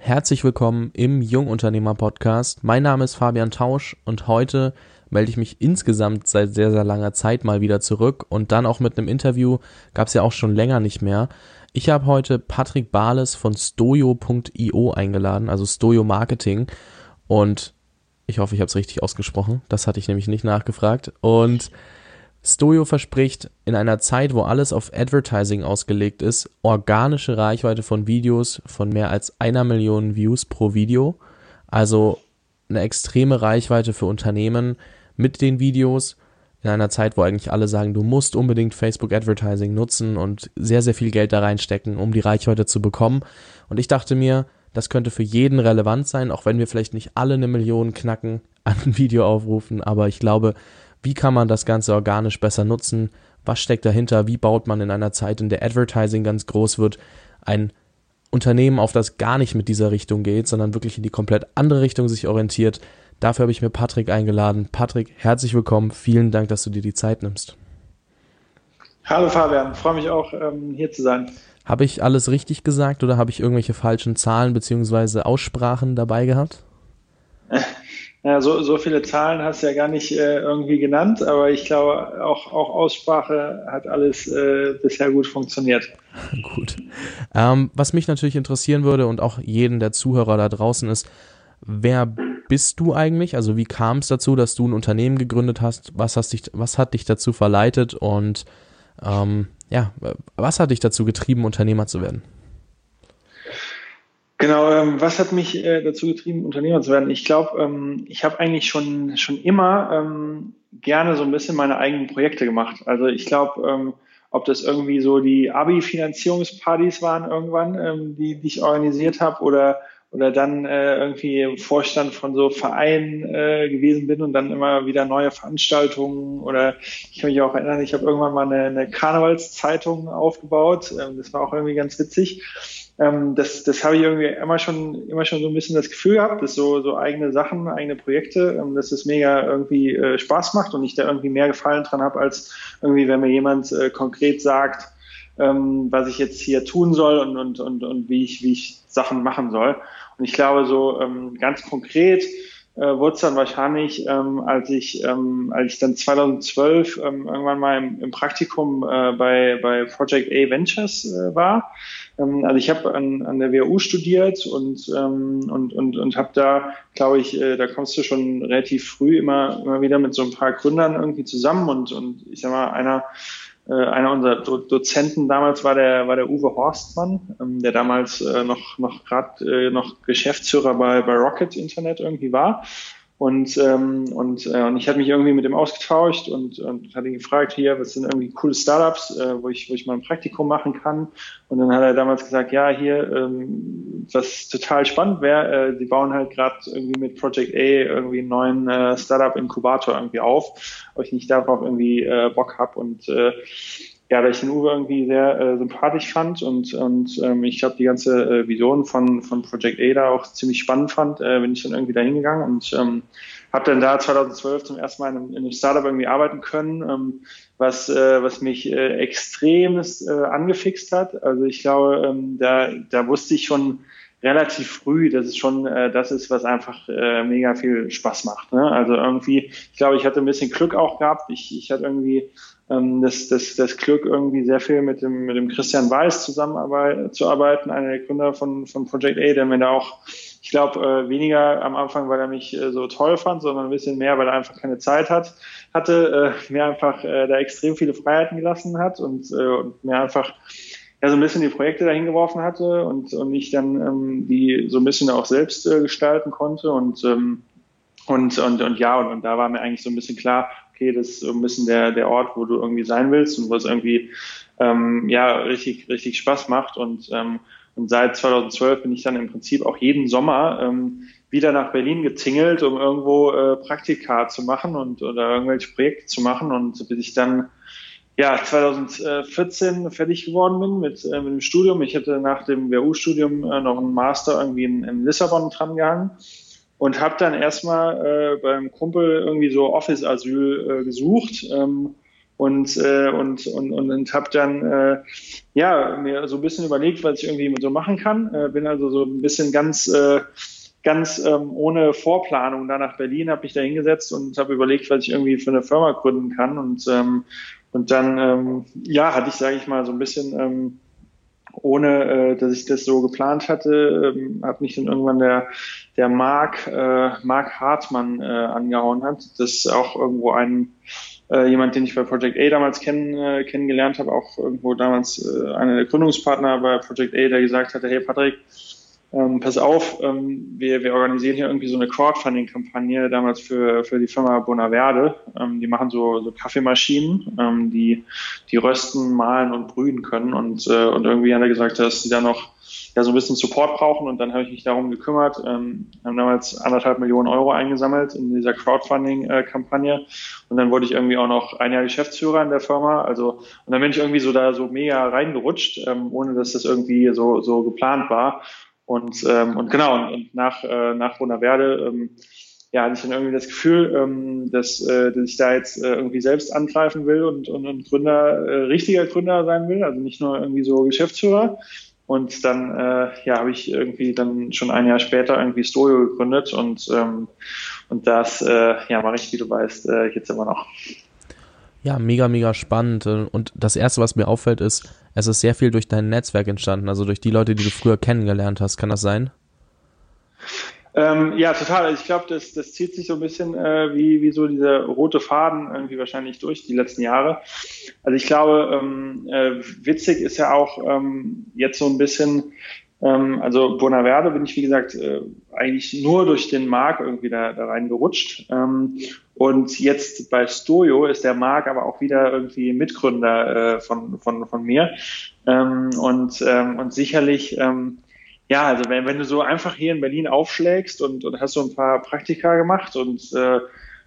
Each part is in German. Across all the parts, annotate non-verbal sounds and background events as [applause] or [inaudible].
Herzlich willkommen im Jungunternehmer Podcast. Mein Name ist Fabian Tausch und heute melde ich mich insgesamt seit sehr, sehr langer Zeit mal wieder zurück und dann auch mit einem Interview, gab es ja auch schon länger nicht mehr. Ich habe heute Patrick Bales von stojo.io eingeladen, also Stojo Marketing und ich hoffe, ich habe es richtig ausgesprochen. Das hatte ich nämlich nicht nachgefragt und Stojo verspricht in einer Zeit, wo alles auf Advertising ausgelegt ist, organische Reichweite von Videos von mehr als einer Million Views pro Video. Also eine extreme Reichweite für Unternehmen mit den Videos. In einer Zeit, wo eigentlich alle sagen, du musst unbedingt Facebook Advertising nutzen und sehr, sehr viel Geld da reinstecken, um die Reichweite zu bekommen. Und ich dachte mir, das könnte für jeden relevant sein, auch wenn wir vielleicht nicht alle eine Million knacken an [laughs] Videoaufrufen. Aber ich glaube, wie kann man das Ganze organisch besser nutzen? Was steckt dahinter? Wie baut man in einer Zeit, in der Advertising ganz groß wird, ein Unternehmen auf, das gar nicht mit dieser Richtung geht, sondern wirklich in die komplett andere Richtung sich orientiert? Dafür habe ich mir Patrick eingeladen. Patrick, herzlich willkommen. Vielen Dank, dass du dir die Zeit nimmst. Hallo Fabian, freue mich auch, ähm, hier zu sein. Habe ich alles richtig gesagt oder habe ich irgendwelche falschen Zahlen bzw. Aussprachen dabei gehabt? [laughs] Ja, so, so viele Zahlen hast du ja gar nicht äh, irgendwie genannt, aber ich glaube, auch, auch Aussprache hat alles äh, bisher gut funktioniert. [laughs] gut. Ähm, was mich natürlich interessieren würde und auch jeden der Zuhörer da draußen ist, wer bist du eigentlich? Also wie kam es dazu, dass du ein Unternehmen gegründet hast? Was, hast dich, was hat dich dazu verleitet und ähm, ja, was hat dich dazu getrieben, Unternehmer zu werden? Genau, ähm, was hat mich äh, dazu getrieben, Unternehmer zu werden? Ich glaube, ähm, ich habe eigentlich schon, schon immer ähm, gerne so ein bisschen meine eigenen Projekte gemacht. Also ich glaube, ähm, ob das irgendwie so die Abi-Finanzierungspartys waren irgendwann, ähm, die, die ich organisiert habe oder oder dann äh, irgendwie Vorstand von so Vereinen äh, gewesen bin und dann immer wieder neue Veranstaltungen oder ich kann mich auch erinnern, ich habe irgendwann mal eine, eine Karnevalszeitung aufgebaut. Ähm, das war auch irgendwie ganz witzig. Ähm, das das habe ich irgendwie immer schon immer schon so ein bisschen das Gefühl gehabt, dass so so eigene Sachen, eigene Projekte, ähm, dass es mega irgendwie äh, Spaß macht und ich da irgendwie mehr Gefallen dran habe als irgendwie, wenn mir jemand äh, konkret sagt, ähm, was ich jetzt hier tun soll und und und und wie ich wie ich Sachen machen soll. Und ich glaube so ähm, ganz konkret äh, wurde es dann wahrscheinlich, ähm, als ich ähm, als ich dann 2012 ähm, irgendwann mal im, im Praktikum äh, bei bei Project A Ventures äh, war. Ähm, also ich habe an, an der WU studiert und ähm, und und und habe da, glaube ich, äh, da kommst du schon relativ früh immer immer wieder mit so ein paar Gründern irgendwie zusammen und und ich sag mal einer äh, einer unserer Do Dozenten damals war der war der Uwe Horstmann, ähm, der damals äh, noch noch gerade äh, noch Geschäftsführer bei bei Rocket Internet irgendwie war. Und, ähm, und, äh, und ich hatte mich irgendwie mit dem ausgetauscht und, und hatte ihn gefragt, hier, was sind irgendwie coole Startups, äh, wo, ich, wo ich mal ein Praktikum machen kann. Und dann hat er damals gesagt, ja, hier, ähm, was total spannend wäre, äh, die bauen halt gerade irgendwie mit Project A irgendwie einen neuen äh, Startup-Inkubator irgendwie auf, ob ich nicht darauf irgendwie äh, Bock hab und äh, ja, da ich den Uwe irgendwie sehr äh, sympathisch fand und, und ähm, ich glaube, die ganze äh, Vision von, von Project Ada auch ziemlich spannend fand, äh, bin ich dann irgendwie dahin gegangen und ähm, habe dann da 2012 zum ersten Mal in einem, in einem Startup irgendwie arbeiten können, ähm, was, äh, was mich äh, extremst äh, angefixt hat. Also ich glaube, ähm, da, da wusste ich schon relativ früh, dass es schon äh, das ist, was einfach äh, mega viel Spaß macht. Ne? Also irgendwie, ich glaube, ich hatte ein bisschen Glück auch gehabt. Ich, ich hatte irgendwie ähm, das, das, das Glück, irgendwie sehr viel mit dem, mit dem Christian Weiß zusammenarbeiten, zu arbeiten, einer der Gründer von, von Project A, der mir da auch, ich glaube, äh, weniger am Anfang, weil er mich äh, so toll fand, sondern ein bisschen mehr, weil er einfach keine Zeit hat, hatte, äh, mir einfach äh, da extrem viele Freiheiten gelassen hat und, äh, und mir einfach ja so ein bisschen die Projekte dahin geworfen hatte und, und ich dann ähm, die so ein bisschen auch selbst äh, gestalten konnte und ähm, und, und, und ja, und, und da war mir eigentlich so ein bisschen klar, okay, das ist ein bisschen der, der Ort, wo du irgendwie sein willst und wo es irgendwie ähm, ja richtig, richtig Spaß macht. Und, ähm, und seit 2012 bin ich dann im Prinzip auch jeden Sommer ähm, wieder nach Berlin gezingelt, um irgendwo äh, Praktika zu machen und oder irgendwelche Projekte zu machen. Und bis ich dann ja 2014 fertig geworden bin mit, äh, mit dem Studium. Ich hatte nach dem WU-Studium äh, noch einen Master irgendwie in, in Lissabon dran gehangen und habe dann erstmal äh, beim Kumpel irgendwie so Office-Asyl äh, gesucht ähm, und, äh, und, und, und, und habe dann äh, ja, mir so ein bisschen überlegt, was ich irgendwie so machen kann. Äh, bin also so ein bisschen ganz, äh, ganz ähm, ohne Vorplanung da nach Berlin, habe mich da hingesetzt und habe überlegt, was ich irgendwie für eine Firma gründen kann. Und, ähm, und dann, ähm, ja, hatte ich, sage ich mal, so ein bisschen... Ohne äh, dass ich das so geplant hatte, ähm, hat mich dann irgendwann der der Marc äh, Marc Hartmann äh, angehauen hat. Das ist auch irgendwo ein äh, jemand, den ich bei Project A damals kenn, äh, kennengelernt habe, auch irgendwo damals äh, einer der Gründungspartner bei Project A, der gesagt hatte, hey Patrick, ähm, pass auf, ähm, wir, wir organisieren hier irgendwie so eine Crowdfunding-Kampagne damals für, für die Firma Bonaverde. Ähm, die machen so, so Kaffeemaschinen, ähm, die, die rösten, malen und brühen können. Und, äh, und irgendwie hat er gesagt, dass die da noch ja, so ein bisschen Support brauchen. Und dann habe ich mich darum gekümmert. Ähm, haben damals anderthalb Millionen Euro eingesammelt in dieser Crowdfunding-Kampagne. Und dann wurde ich irgendwie auch noch ein Jahr Geschäftsführer in der Firma. Also, und dann bin ich irgendwie so da so mega reingerutscht, ähm, ohne dass das irgendwie so, so geplant war. Und, ähm, und genau, und, und nach, äh, nach Werde ähm, ja, hatte ich dann irgendwie das Gefühl, ähm, dass, äh, dass ich da jetzt äh, irgendwie selbst angreifen will und, und, und Gründer, äh, richtiger Gründer sein will, also nicht nur irgendwie so Geschäftsführer. Und dann äh, ja, habe ich irgendwie dann schon ein Jahr später irgendwie Stojo gegründet und, ähm, und das äh, ja, mache ich, wie du weißt, äh, jetzt immer noch. Ja, mega, mega spannend. Und das Erste, was mir auffällt, ist, es ist sehr viel durch dein Netzwerk entstanden, also durch die Leute, die du früher kennengelernt hast. Kann das sein? Ähm, ja, total. Ich glaube, das, das zieht sich so ein bisschen äh, wie, wie so dieser rote Faden irgendwie wahrscheinlich durch die letzten Jahre. Also ich glaube, ähm, äh, witzig ist ja auch ähm, jetzt so ein bisschen, also Bonaverde bin ich, wie gesagt, äh, eigentlich nur durch den Markt irgendwie da, da reingerutscht. Ähm, und jetzt bei Stojo ist der Marc aber auch wieder irgendwie Mitgründer äh, von, von, von mir. Ähm, und, ähm, und sicherlich, ähm, ja, also wenn, wenn du so einfach hier in Berlin aufschlägst und, und hast so ein paar Praktika gemacht und, äh,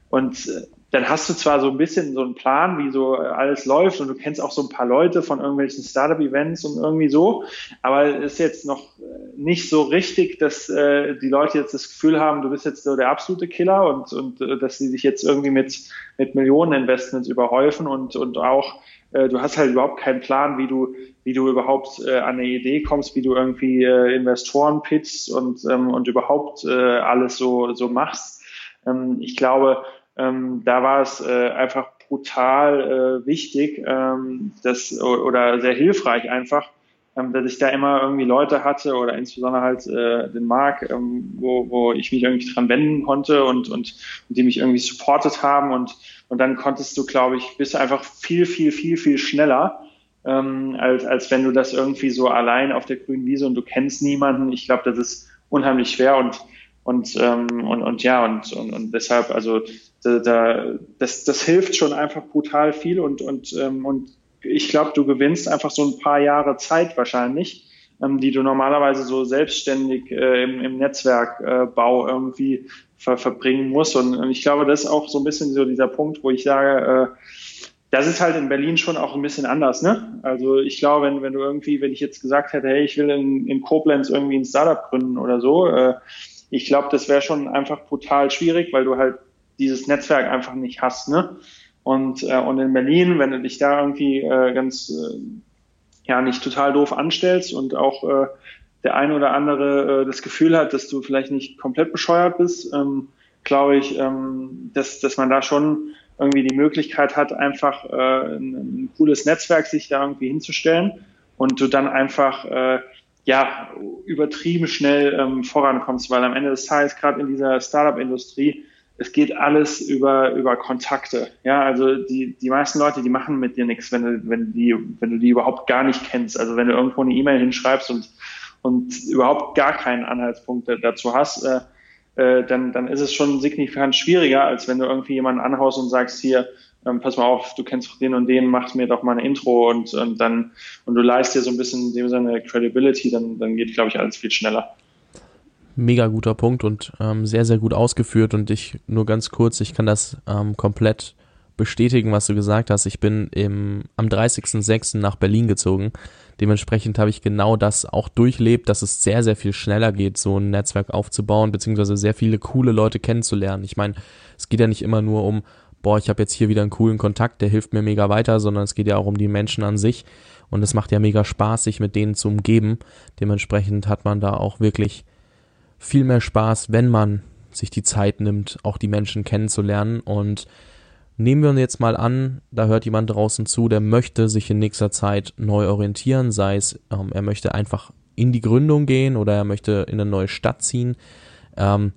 und dann hast du zwar so ein bisschen so einen Plan, wie so alles läuft und du kennst auch so ein paar Leute von irgendwelchen Startup-Events und irgendwie so, aber ist jetzt noch nicht so richtig, dass äh, die Leute jetzt das Gefühl haben, du bist jetzt so der absolute Killer und, und äh, dass sie sich jetzt irgendwie mit, mit Millionen-Investments überhäufen und, und auch äh, du hast halt überhaupt keinen Plan, wie du, wie du überhaupt äh, an eine Idee kommst, wie du irgendwie äh, Investoren pitchst und, ähm, und überhaupt äh, alles so, so machst. Ähm, ich glaube, ähm, da war es äh, einfach brutal äh, wichtig ähm, das, oder sehr hilfreich einfach, ähm, dass ich da immer irgendwie Leute hatte oder insbesondere halt äh, den Marc, ähm, wo, wo ich mich irgendwie dran wenden konnte und, und, und die mich irgendwie supportet haben und, und dann konntest du, glaube ich, bist du einfach viel, viel, viel, viel schneller, ähm, als, als wenn du das irgendwie so allein auf der grünen Wiese und du kennst niemanden. Ich glaube, das ist unheimlich schwer und und ähm, und, und ja und, und, und deshalb also da, da, das, das hilft schon einfach brutal viel und, und, ähm, und ich glaube, du gewinnst einfach so ein paar Jahre Zeit wahrscheinlich, ähm, die du normalerweise so selbstständig äh, im, im Netzwerkbau äh, irgendwie ver verbringen musst. Und, und ich glaube, das ist auch so ein bisschen so dieser Punkt, wo ich sage, äh, das ist halt in Berlin schon auch ein bisschen anders, ne? Also ich glaube, wenn, wenn du irgendwie, wenn ich jetzt gesagt hätte, hey, ich will in, in Koblenz irgendwie ein Startup gründen oder so, äh, ich glaube, das wäre schon einfach brutal schwierig, weil du halt dieses Netzwerk einfach nicht hast. Ne? Und, äh, und in Berlin, wenn du dich da irgendwie äh, ganz äh, ja nicht total doof anstellst und auch äh, der eine oder andere äh, das Gefühl hat, dass du vielleicht nicht komplett bescheuert bist, ähm, glaube ich, ähm, dass, dass man da schon irgendwie die Möglichkeit hat, einfach äh, ein, ein cooles Netzwerk sich da irgendwie hinzustellen und du dann einfach äh, ja übertrieben schnell ähm, vorankommst, weil am Ende des Tages gerade in dieser Startup-Industrie es geht alles über, über Kontakte. Ja, also die, die meisten Leute, die machen mit dir nichts, wenn du, wenn die, wenn du die überhaupt gar nicht kennst. Also wenn du irgendwo eine E-Mail hinschreibst und, und überhaupt gar keinen Anhaltspunkt dazu hast, äh, äh, dann, dann ist es schon signifikant schwieriger, als wenn du irgendwie jemanden anhaust und sagst, hier, ähm, pass mal auf, du kennst doch den und den, mach mir doch mal eine Intro und, und dann, und du leist dir so ein bisschen in dem Sinne Credibility, dann, dann geht, glaube ich, alles viel schneller mega guter Punkt und ähm, sehr, sehr gut ausgeführt. Und ich nur ganz kurz, ich kann das ähm, komplett bestätigen, was du gesagt hast. Ich bin im, am 30.06. nach Berlin gezogen. Dementsprechend habe ich genau das auch durchlebt, dass es sehr, sehr viel schneller geht, so ein Netzwerk aufzubauen, beziehungsweise sehr viele coole Leute kennenzulernen. Ich meine, es geht ja nicht immer nur um boah, ich habe jetzt hier wieder einen coolen Kontakt, der hilft mir mega weiter, sondern es geht ja auch um die Menschen an sich und es macht ja mega Spaß, sich mit denen zu umgeben. Dementsprechend hat man da auch wirklich viel mehr Spaß, wenn man sich die Zeit nimmt, auch die Menschen kennenzulernen und Nehmen wir uns jetzt mal an, da hört jemand draußen zu, der möchte sich in nächster Zeit neu orientieren, sei es, ähm, er möchte einfach in die Gründung gehen oder er möchte in eine neue Stadt ziehen. Ähm,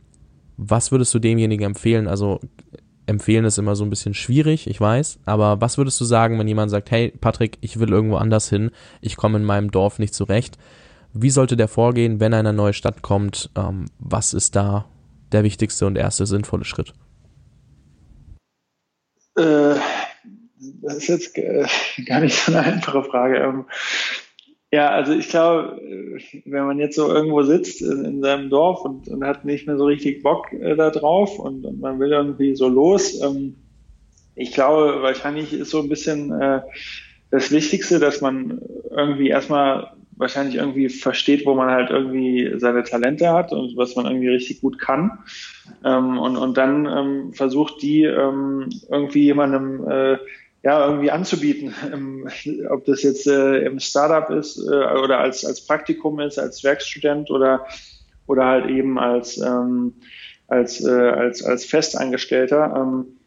was würdest du demjenigen empfehlen? Also empfehlen ist immer so ein bisschen schwierig, ich weiß, aber was würdest du sagen, wenn jemand sagt, hey Patrick, ich will irgendwo anders hin, ich komme in meinem Dorf nicht zurecht? Wie sollte der vorgehen, wenn er in eine neue Stadt kommt? Ähm, was ist da der wichtigste und erste sinnvolle Schritt? Äh, das ist jetzt äh, gar nicht so eine einfache Frage. Ähm, ja, also ich glaube, wenn man jetzt so irgendwo sitzt in, in seinem Dorf und, und, hat nicht mehr so richtig Bock äh, da drauf und, und, man will irgendwie so los, ähm, ich glaube, wahrscheinlich ist so ein bisschen äh, das Wichtigste, dass man irgendwie erstmal wahrscheinlich irgendwie versteht, wo man halt irgendwie seine Talente hat und was man irgendwie richtig gut kann. Ähm, und, und dann ähm, versucht die ähm, irgendwie jemandem äh, ja irgendwie anzubieten, [laughs] ähm, ob das jetzt äh, im Startup ist äh, oder als als Praktikum ist, als Werkstudent oder oder halt eben als ähm, als äh, als als Festangestellter. Ähm,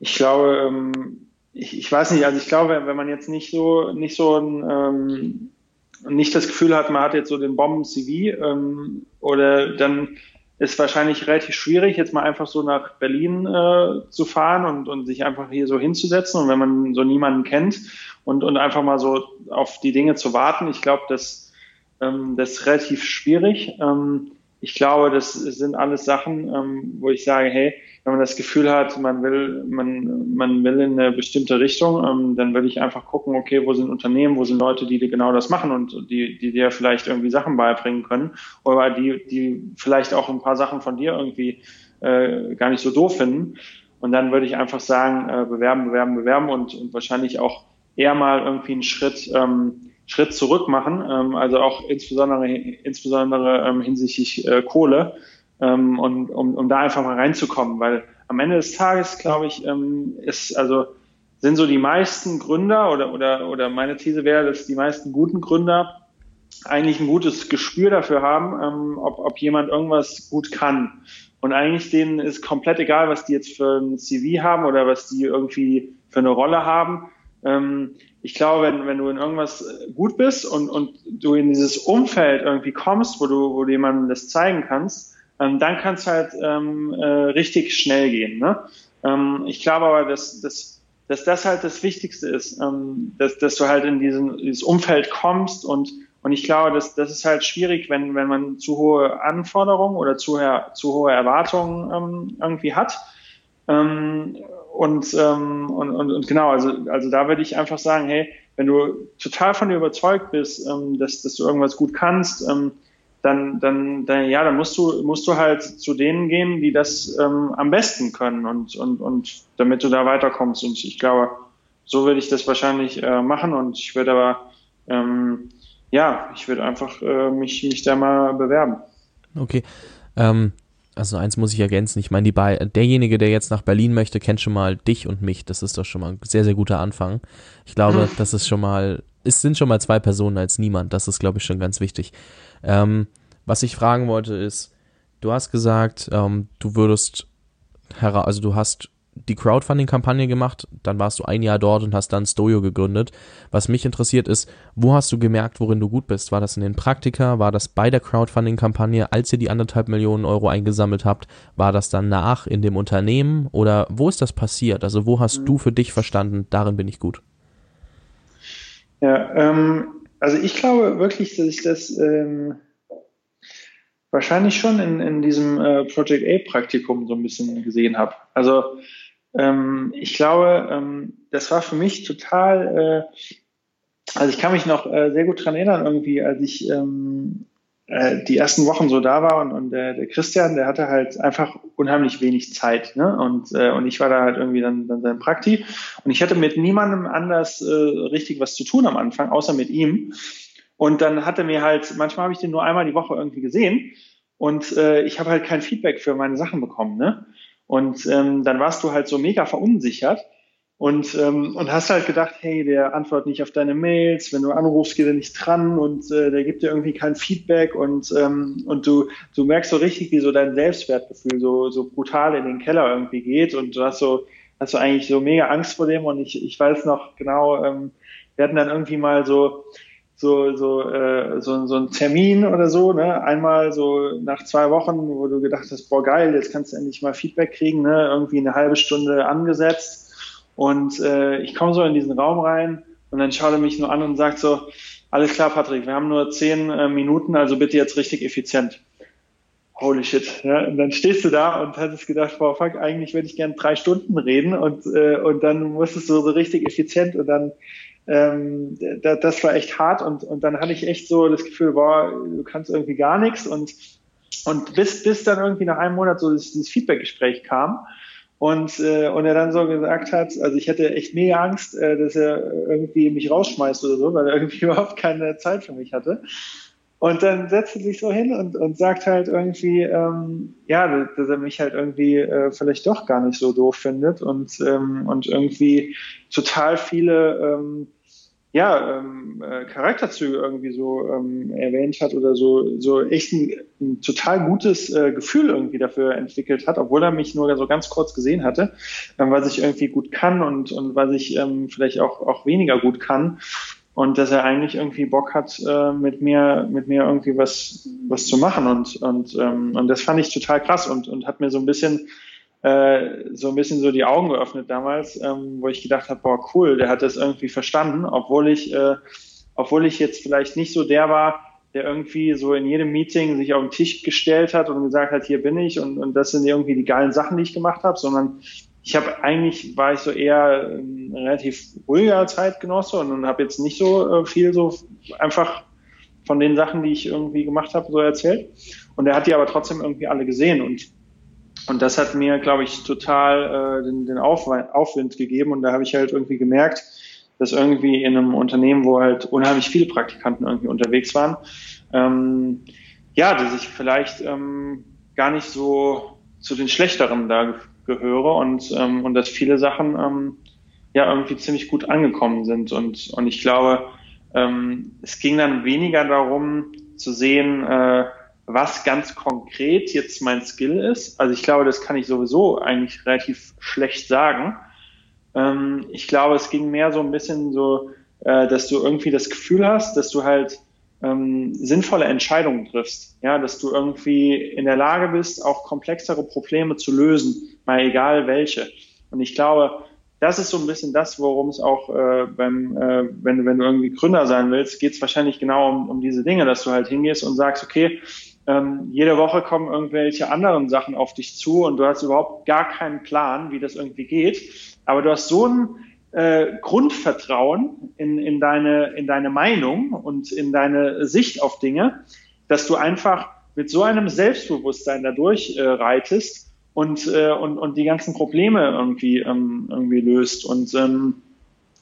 ich glaube, ähm, ich, ich weiß nicht, also ich glaube, wenn man jetzt nicht so nicht so ein ähm, nicht das Gefühl hat, man hat jetzt so den Bomben-CV ähm, oder dann ist wahrscheinlich relativ schwierig, jetzt mal einfach so nach Berlin äh, zu fahren und, und sich einfach hier so hinzusetzen und wenn man so niemanden kennt und, und einfach mal so auf die Dinge zu warten, ich glaube, das, ähm, das ist relativ schwierig. Ähm, ich glaube, das sind alles Sachen, ähm, wo ich sage, hey, wenn man das Gefühl hat, man will, man, man will in eine bestimmte Richtung, ähm, dann würde ich einfach gucken, okay, wo sind Unternehmen, wo sind Leute, die genau das machen und die, die dir vielleicht irgendwie Sachen beibringen können oder die, die vielleicht auch ein paar Sachen von dir irgendwie äh, gar nicht so doof finden. Und dann würde ich einfach sagen, äh, bewerben, bewerben, bewerben und, und wahrscheinlich auch eher mal irgendwie einen Schritt, ähm, Schritt zurück machen, ähm, also auch insbesondere, insbesondere ähm, hinsichtlich äh, Kohle ähm, und um, um da einfach mal reinzukommen, weil am Ende des Tages, glaube ich, ähm, ist also sind so die meisten Gründer oder oder oder meine These wäre, dass die meisten guten Gründer eigentlich ein gutes Gespür dafür haben, ähm, ob, ob jemand irgendwas gut kann. Und eigentlich denen ist komplett egal, was die jetzt für ein CV haben oder was die irgendwie für eine Rolle haben. Ähm, ich glaube, wenn, wenn du in irgendwas gut bist und, und du in dieses Umfeld irgendwie kommst, wo du, wo du jemandem das zeigen kannst, ähm, dann kann es halt ähm, äh, richtig schnell gehen. Ne? Ähm, ich glaube aber, dass, dass, dass das halt das Wichtigste ist, ähm, dass, dass du halt in diesen, dieses Umfeld kommst und und ich glaube, das, das ist halt schwierig, wenn, wenn man zu hohe Anforderungen oder zu, zu hohe Erwartungen ähm, irgendwie hat. Ähm, und, ähm, und, und, und genau, also, also da würde ich einfach sagen, hey, wenn du total von dir überzeugt bist, ähm, dass, dass du irgendwas gut kannst, ähm, dann, dann, dann, ja, dann musst du, musst du halt zu denen gehen, die das ähm, am besten können und, und, und damit du da weiterkommst. Und ich glaube, so würde ich das wahrscheinlich äh, machen und ich würde aber, ähm, ja, ich würde einfach äh, mich, mich da mal bewerben. Okay. Ähm, also eins muss ich ergänzen. Ich meine, derjenige, der jetzt nach Berlin möchte, kennt schon mal dich und mich. Das ist doch schon mal ein sehr, sehr guter Anfang. Ich glaube, das ist schon mal, es sind schon mal zwei Personen als niemand. Das ist, glaube ich, schon ganz wichtig. Ähm, was ich fragen wollte ist, du hast gesagt, ähm, du würdest, also du hast die Crowdfunding-Kampagne gemacht, dann warst du ein Jahr dort und hast dann Stojo gegründet. Was mich interessiert ist, wo hast du gemerkt, worin du gut bist? War das in den Praktika? War das bei der Crowdfunding-Kampagne, als ihr die anderthalb Millionen Euro eingesammelt habt? War das danach in dem Unternehmen? Oder wo ist das passiert? Also wo hast du für dich verstanden, darin bin ich gut? Ja, ähm, also ich glaube wirklich, dass ich das ähm, wahrscheinlich schon in, in diesem äh, Project A-Praktikum so ein bisschen gesehen habe. Also ähm, ich glaube, ähm, das war für mich total, äh, also ich kann mich noch äh, sehr gut dran erinnern, irgendwie, als ich ähm, äh, die ersten Wochen so da war und, und der, der Christian, der hatte halt einfach unheimlich wenig Zeit. Ne? Und, äh, und ich war da halt irgendwie dann, dann sein Prakti. Und ich hatte mit niemandem anders äh, richtig was zu tun am Anfang, außer mit ihm. Und dann hat er mir halt, manchmal habe ich den nur einmal die Woche irgendwie gesehen und äh, ich habe halt kein Feedback für meine Sachen bekommen. Ne? Und ähm, dann warst du halt so mega verunsichert und, ähm, und hast halt gedacht, hey, der antwortet nicht auf deine Mails, wenn du anrufst, geht er nicht dran und äh, der gibt dir irgendwie kein Feedback und, ähm, und du, du merkst so richtig, wie so dein Selbstwertgefühl so, so brutal in den Keller irgendwie geht und du hast so, hast du eigentlich so mega Angst vor dem und ich, ich weiß noch genau, ähm, wir hatten dann irgendwie mal so, so, so, äh, so, so ein Termin oder so, ne? Einmal so nach zwei Wochen, wo du gedacht hast, boah geil, jetzt kannst du endlich mal Feedback kriegen, ne? Irgendwie eine halbe Stunde angesetzt. Und äh, ich komme so in diesen Raum rein und dann schaut er mich nur an und sagt so, alles klar, Patrick, wir haben nur zehn äh, Minuten, also bitte jetzt richtig effizient. Holy shit. Ja? Und dann stehst du da und hattest gedacht, boah, fuck, eigentlich würde ich gern drei Stunden reden und, äh, und dann musstest du so richtig effizient und dann ähm, da, das war echt hart und, und dann hatte ich echt so das Gefühl, boah, du kannst irgendwie gar nichts und, und bis, bis dann irgendwie nach einem Monat so dieses, dieses Feedback-Gespräch kam und, äh, und er dann so gesagt hat, also ich hätte echt mega Angst, äh, dass er irgendwie mich rausschmeißt oder so, weil er [laughs] irgendwie überhaupt keine Zeit für mich hatte. Und dann setzt er sich so hin und, und sagt halt irgendwie, ähm, ja, dass er mich halt irgendwie äh, vielleicht doch gar nicht so doof findet und, ähm, und irgendwie total viele ähm, ja, ähm, äh, Charakterzüge irgendwie so ähm, erwähnt hat oder so, so echt ein, ein total gutes äh, Gefühl irgendwie dafür entwickelt hat, obwohl er mich nur so ganz kurz gesehen hatte, ähm, was ich irgendwie gut kann und, und was ich ähm, vielleicht auch, auch weniger gut kann und dass er eigentlich irgendwie Bock hat, äh, mit mir, mit mir irgendwie was, was zu machen. Und, und, ähm, und das fand ich total krass und, und hat mir so ein bisschen, äh, so ein bisschen so die Augen geöffnet damals, ähm, wo ich gedacht habe, boah, cool, der hat das irgendwie verstanden, obwohl ich, äh, obwohl ich jetzt vielleicht nicht so der war, der irgendwie so in jedem Meeting sich auf den Tisch gestellt hat und gesagt hat, hier bin ich und, und das sind irgendwie die geilen Sachen, die ich gemacht habe, sondern ich habe eigentlich, war ich so eher ein relativ ruhiger Zeitgenosse und habe jetzt nicht so äh, viel so einfach von den Sachen, die ich irgendwie gemacht habe, so erzählt. Und er hat die aber trotzdem irgendwie alle gesehen und und das hat mir, glaube ich, total äh, den, den Aufwind, Aufwind gegeben. Und da habe ich halt irgendwie gemerkt, dass irgendwie in einem Unternehmen, wo halt unheimlich viele Praktikanten irgendwie unterwegs waren, ähm, ja, dass ich vielleicht ähm, gar nicht so zu den Schlechteren da gehöre und, ähm, und dass viele Sachen ähm, ja irgendwie ziemlich gut angekommen sind. Und, und ich glaube, ähm, es ging dann weniger darum zu sehen, äh, was ganz konkret jetzt mein Skill ist. Also ich glaube, das kann ich sowieso eigentlich relativ schlecht sagen. Ähm, ich glaube, es ging mehr so ein bisschen so, äh, dass du irgendwie das Gefühl hast, dass du halt ähm, sinnvolle Entscheidungen triffst. Ja, dass du irgendwie in der Lage bist, auch komplexere Probleme zu lösen, mal egal welche. Und ich glaube, das ist so ein bisschen das, worum es auch äh, beim, äh, wenn, wenn du irgendwie Gründer sein willst, geht es wahrscheinlich genau um, um diese Dinge, dass du halt hingehst und sagst, okay, ähm, jede Woche kommen irgendwelche anderen Sachen auf dich zu und du hast überhaupt gar keinen Plan, wie das irgendwie geht. Aber du hast so ein äh, Grundvertrauen in, in, deine, in deine Meinung und in deine Sicht auf Dinge, dass du einfach mit so einem Selbstbewusstsein dadurch äh, reitest und, äh, und, und die ganzen Probleme irgendwie, ähm, irgendwie löst. Und, ähm,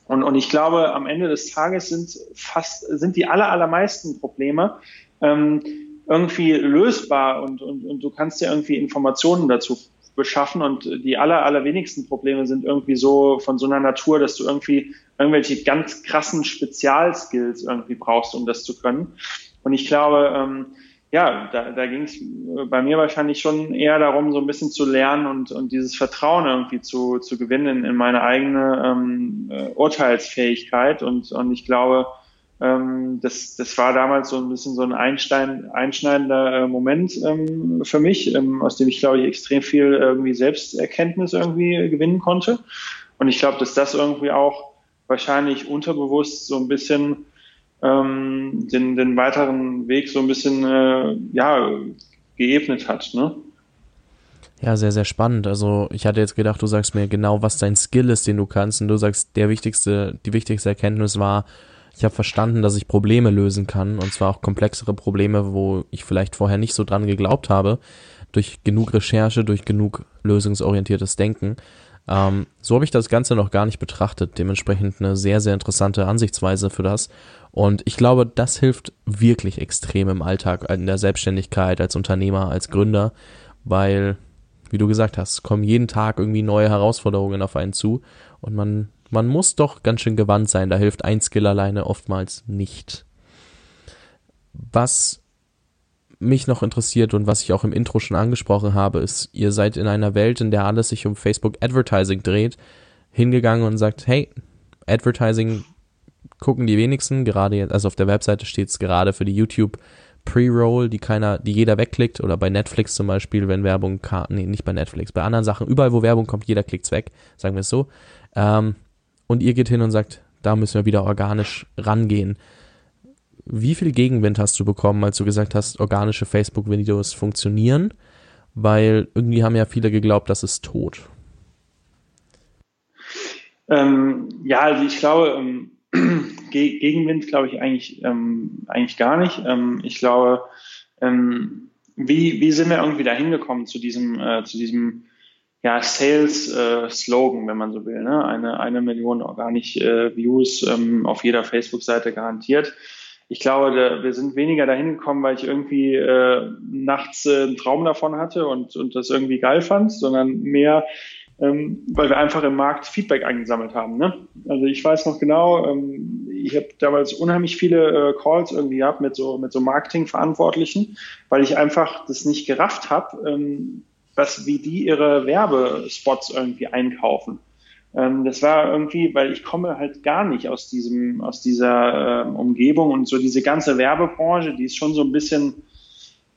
und, und ich glaube, am Ende des Tages sind fast, sind die aller, allermeisten Probleme ähm, irgendwie lösbar und, und, und du kannst dir irgendwie Informationen dazu beschaffen und die aller, allerwenigsten Probleme sind irgendwie so von so einer Natur, dass du irgendwie irgendwelche ganz krassen Spezialskills irgendwie brauchst, um das zu können. Und ich glaube, ähm, ja, da, da ging es bei mir wahrscheinlich schon eher darum, so ein bisschen zu lernen und, und dieses Vertrauen irgendwie zu, zu gewinnen in meine eigene ähm, äh, Urteilsfähigkeit. Und, und ich glaube, ähm, das, das war damals so ein bisschen so ein Einstein, einschneidender äh, Moment ähm, für mich, ähm, aus dem ich, glaube ich, extrem viel irgendwie Selbsterkenntnis irgendwie gewinnen konnte. Und ich glaube, dass das irgendwie auch wahrscheinlich unterbewusst so ein bisschen ähm, den, den weiteren Weg so ein bisschen äh, ja, geebnet hat. Ne? Ja, sehr, sehr spannend. Also ich hatte jetzt gedacht, du sagst mir genau, was dein Skill ist, den du kannst. Und du sagst, der wichtigste, die wichtigste Erkenntnis war, ich habe verstanden, dass ich Probleme lösen kann und zwar auch komplexere Probleme, wo ich vielleicht vorher nicht so dran geglaubt habe, durch genug Recherche, durch genug lösungsorientiertes Denken. Ähm, so habe ich das Ganze noch gar nicht betrachtet. Dementsprechend eine sehr, sehr interessante Ansichtsweise für das. Und ich glaube, das hilft wirklich extrem im Alltag, in der Selbstständigkeit, als Unternehmer, als Gründer, weil wie du gesagt hast, kommen jeden Tag irgendwie neue Herausforderungen auf einen zu und man, man muss doch ganz schön gewandt sein. Da hilft ein Skill alleine oftmals nicht. Was mich noch interessiert und was ich auch im Intro schon angesprochen habe, ist, ihr seid in einer Welt, in der alles sich um Facebook Advertising dreht, hingegangen und sagt, hey, Advertising gucken die wenigsten, gerade jetzt, also auf der Webseite steht es gerade für die YouTube Pre-Roll, die keiner, die jeder wegklickt, oder bei Netflix zum Beispiel, wenn Werbung, nee, nicht bei Netflix, bei anderen Sachen, überall wo Werbung kommt, jeder klickt's weg, sagen wir es so. Ähm, und ihr geht hin und sagt, da müssen wir wieder organisch rangehen. Wie viel Gegenwind hast du bekommen, als du gesagt hast, organische Facebook-Videos funktionieren? Weil irgendwie haben ja viele geglaubt, das ist tot. Ähm, ja, also ich glaube, ähm, [clears throat] Gegenwind glaube ich eigentlich, ähm, eigentlich gar nicht. Ähm, ich glaube, ähm, wie, wie sind wir irgendwie da hingekommen zu diesem, äh, zu diesem ja, Sales-Slogan, äh, wenn man so will. Ne? Eine, eine Million organisch äh, Views ähm, auf jeder Facebook-Seite garantiert. Ich glaube, da, wir sind weniger dahin gekommen, weil ich irgendwie äh, nachts äh, einen Traum davon hatte und, und das irgendwie geil fand, sondern mehr, ähm, weil wir einfach im Markt Feedback eingesammelt haben. Ne? Also ich weiß noch genau, ähm, ich habe damals unheimlich viele äh, Calls irgendwie gehabt mit so mit so Marketingverantwortlichen, weil ich einfach das nicht gerafft habe, ähm, was wie die ihre Werbespots irgendwie einkaufen. Ähm, das war irgendwie, weil ich komme halt gar nicht aus diesem aus dieser äh, Umgebung und so diese ganze Werbebranche, die ist schon so ein bisschen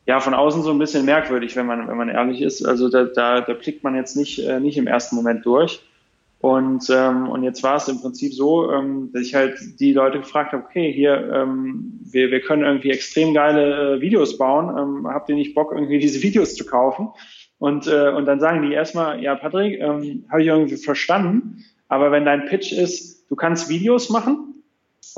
ja, von außen so ein bisschen merkwürdig, wenn man, wenn man ehrlich ist. Also da, da, da blickt man jetzt nicht, äh, nicht im ersten Moment durch. Und, ähm, und jetzt war es im Prinzip so, ähm, dass ich halt die Leute gefragt habe, okay, hier, ähm, wir, wir können irgendwie extrem geile äh, Videos bauen. Ähm, habt ihr nicht Bock, irgendwie diese Videos zu kaufen? Und, äh, und dann sagen die erstmal, ja, Patrick, ähm, habe ich irgendwie verstanden, aber wenn dein Pitch ist, du kannst Videos machen,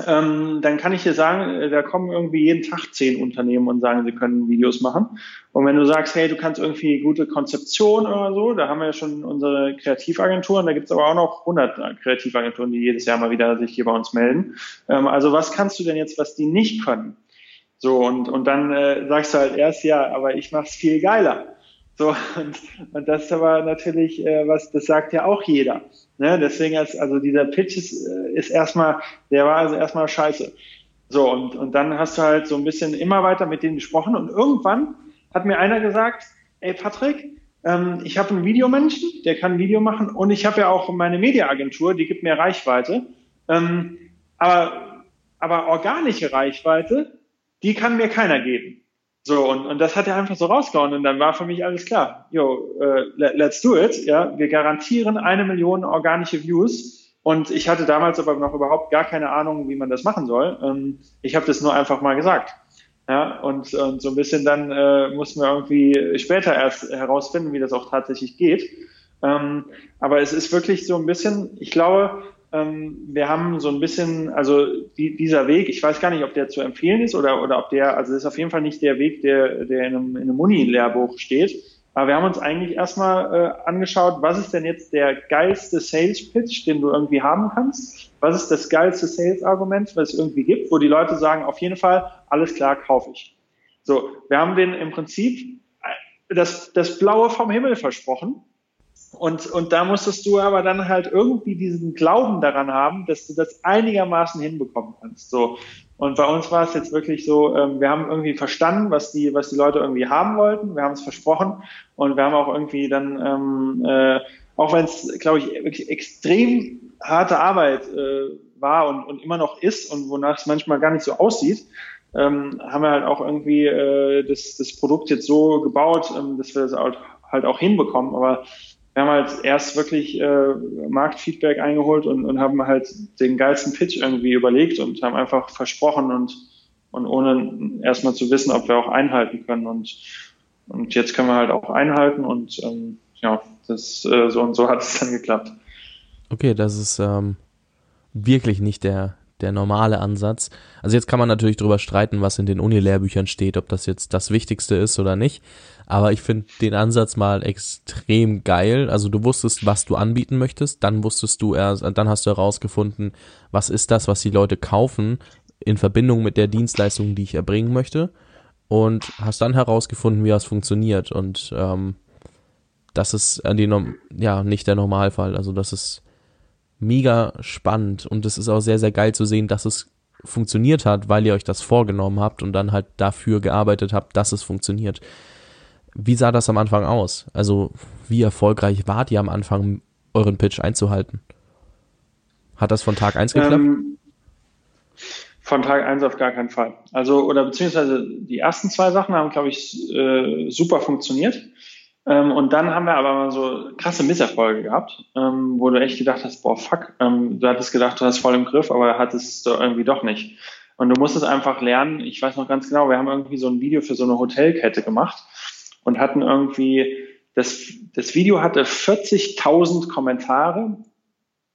ähm, dann kann ich dir sagen, äh, da kommen irgendwie jeden Tag zehn Unternehmen und sagen, sie können Videos machen. Und wenn du sagst, hey, du kannst irgendwie gute Konzeption oder so, da haben wir ja schon unsere Kreativagenturen, da gibt es aber auch noch 100 Kreativagenturen, die jedes Jahr mal wieder sich hier bei uns melden. Ähm, also was kannst du denn jetzt, was die nicht können? So, und, und dann äh, sagst du halt erst, ja, aber ich mach's viel geiler. So, und, und das ist aber natürlich, äh, was, das sagt ja auch jeder. Ne? Deswegen ist, also dieser Pitch ist, äh, ist erstmal, der war also erstmal scheiße. So, und, und dann hast du halt so ein bisschen immer weiter mit denen gesprochen und irgendwann hat mir einer gesagt, ey Patrick, ähm, ich habe einen Videomenschen, der kann ein Video machen und ich habe ja auch meine Mediaagentur, die gibt mir Reichweite. Ähm, aber, aber organische Reichweite, die kann mir keiner geben. So, und, und das hat er einfach so rausgehauen und dann war für mich alles klar. Yo, uh, let's do it. Ja, wir garantieren eine Million organische Views. Und ich hatte damals aber noch überhaupt gar keine Ahnung, wie man das machen soll. Ähm, ich habe das nur einfach mal gesagt. Ja, und, und so ein bisschen dann äh, mussten wir irgendwie später erst herausfinden, wie das auch tatsächlich geht. Ähm, aber es ist wirklich so ein bisschen, ich glaube, wir haben so ein bisschen, also die, dieser Weg, ich weiß gar nicht, ob der zu empfehlen ist oder, oder ob der, also das ist auf jeden Fall nicht der Weg, der, der in einem, in einem Uni-Lehrbuch steht. Aber wir haben uns eigentlich erstmal äh, angeschaut, was ist denn jetzt der geilste Sales-Pitch, den du irgendwie haben kannst? Was ist das geilste Sales-Argument, was es irgendwie gibt, wo die Leute sagen, auf jeden Fall, alles klar, kaufe ich. So, wir haben den im Prinzip äh, das, das Blaue vom Himmel versprochen und, und da musstest du aber dann halt irgendwie diesen Glauben daran haben, dass du das einigermaßen hinbekommen kannst. So. Und bei uns war es jetzt wirklich so, ähm, wir haben irgendwie verstanden, was die, was die Leute irgendwie haben wollten. Wir haben es versprochen und wir haben auch irgendwie dann, ähm, äh, auch wenn es, glaube ich, wirklich extrem harte Arbeit äh, war und, und immer noch ist und wonach es manchmal gar nicht so aussieht, ähm, haben wir halt auch irgendwie äh, das, das Produkt jetzt so gebaut, ähm, dass wir das halt, halt auch hinbekommen. Aber wir haben halt erst wirklich äh, Marktfeedback eingeholt und, und haben halt den geilsten Pitch irgendwie überlegt und haben einfach versprochen und, und ohne erstmal zu wissen, ob wir auch einhalten können. Und, und jetzt können wir halt auch einhalten und ähm, ja, das äh, so und so hat es dann geklappt. Okay, das ist ähm, wirklich nicht der, der normale Ansatz. Also jetzt kann man natürlich darüber streiten, was in den Uni-Lehrbüchern steht, ob das jetzt das Wichtigste ist oder nicht. Aber ich finde den Ansatz mal extrem geil. Also du wusstest, was du anbieten möchtest, dann wusstest du erst, dann hast du herausgefunden, was ist das, was die Leute kaufen in Verbindung mit der Dienstleistung, die ich erbringen möchte. Und hast dann herausgefunden, wie das funktioniert. Und ähm, das ist äh, die, ja nicht der Normalfall. Also das ist mega spannend und es ist auch sehr, sehr geil zu sehen, dass es funktioniert hat, weil ihr euch das vorgenommen habt und dann halt dafür gearbeitet habt, dass es funktioniert. Wie sah das am Anfang aus? Also wie erfolgreich wart ihr am Anfang, euren Pitch einzuhalten? Hat das von Tag 1 geklappt? Ähm, von Tag 1 auf gar keinen Fall. Also, oder beziehungsweise die ersten zwei Sachen haben, glaube ich, äh, super funktioniert. Ähm, und dann haben wir aber mal so krasse Misserfolge gehabt, ähm, wo du echt gedacht hast, boah, fuck, ähm, du hattest gedacht, du hast voll im Griff, aber hattest du irgendwie doch nicht. Und du musstest einfach lernen, ich weiß noch ganz genau, wir haben irgendwie so ein Video für so eine Hotelkette gemacht und hatten irgendwie, das, das Video hatte 40.000 Kommentare,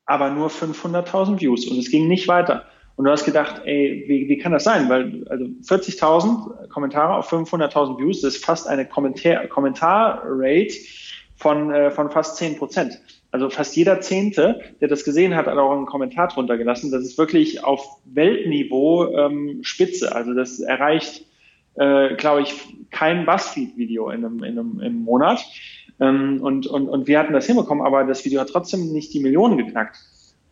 aber nur 500.000 Views und es ging nicht weiter. Und du hast gedacht, ey, wie, wie kann das sein? Weil also 40.000 Kommentare auf 500.000 Views, das ist fast eine Kommentar Kommentarrate von, äh, von fast 10 Prozent. Also fast jeder Zehnte, der das gesehen hat, hat auch einen Kommentar drunter gelassen. Das ist wirklich auf Weltniveau ähm, Spitze. Also das erreicht, äh, glaube ich, kein Buzzfeed-Video in einem, in einem im Monat. Ähm, und, und, und wir hatten das hinbekommen, aber das Video hat trotzdem nicht die Millionen geknackt.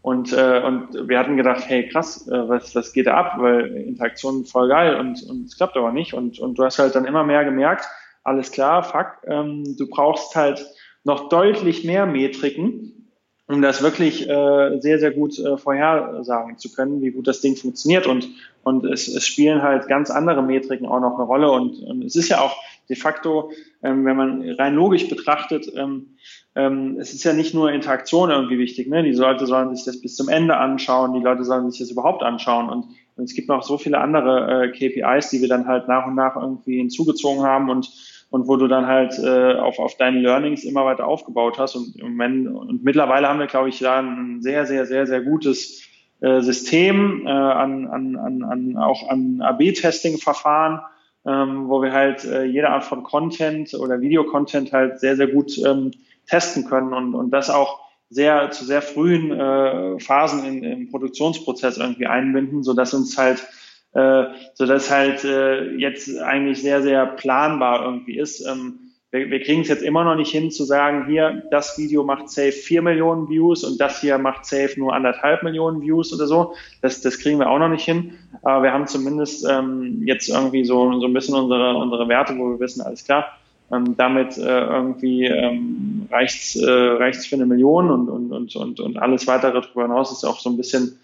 Und, äh, und wir hatten gedacht, hey krass, äh, was, was geht da ab? Weil Interaktion voll geil und, und es klappt aber nicht. Und, und du hast halt dann immer mehr gemerkt, alles klar, fuck, ähm, du brauchst halt noch deutlich mehr Metriken, um das wirklich äh, sehr, sehr gut äh, vorhersagen zu können, wie gut das Ding funktioniert. Und, und es, es spielen halt ganz andere Metriken auch noch eine Rolle. Und, und es ist ja auch de facto, ähm, wenn man rein logisch betrachtet, ähm, ähm, es ist ja nicht nur Interaktion irgendwie wichtig. Ne? Die Leute sollen sich das bis zum Ende anschauen, die Leute sollen sich das überhaupt anschauen. Und, und es gibt noch so viele andere äh, KPIs, die wir dann halt nach und nach irgendwie hinzugezogen haben und und wo du dann halt äh, auf, auf deinen Learnings immer weiter aufgebaut hast. Und, und, wenn, und mittlerweile haben wir, glaube ich, da ein sehr, sehr, sehr, sehr gutes äh, System äh, an, an, an, an auch an AB-Testing-Verfahren, ähm, wo wir halt äh, jede Art von Content oder Videocontent halt sehr, sehr gut ähm, testen können und, und das auch sehr zu sehr frühen äh, Phasen in, im Produktionsprozess irgendwie einbinden, so dass uns halt äh, so dass halt äh, jetzt eigentlich sehr sehr planbar irgendwie ist. Ähm, wir, wir kriegen es jetzt immer noch nicht hin zu sagen, hier das Video macht safe vier Millionen Views und das hier macht safe nur anderthalb Millionen Views oder so. Das, das kriegen wir auch noch nicht hin. Aber wir haben zumindest ähm, jetzt irgendwie so so ein bisschen unsere unsere Werte, wo wir wissen, alles klar ähm, damit äh, irgendwie ähm, reicht's, äh, reicht's für eine Million und, und, und, und, und alles weitere darüber hinaus ist auch so ein bisschen,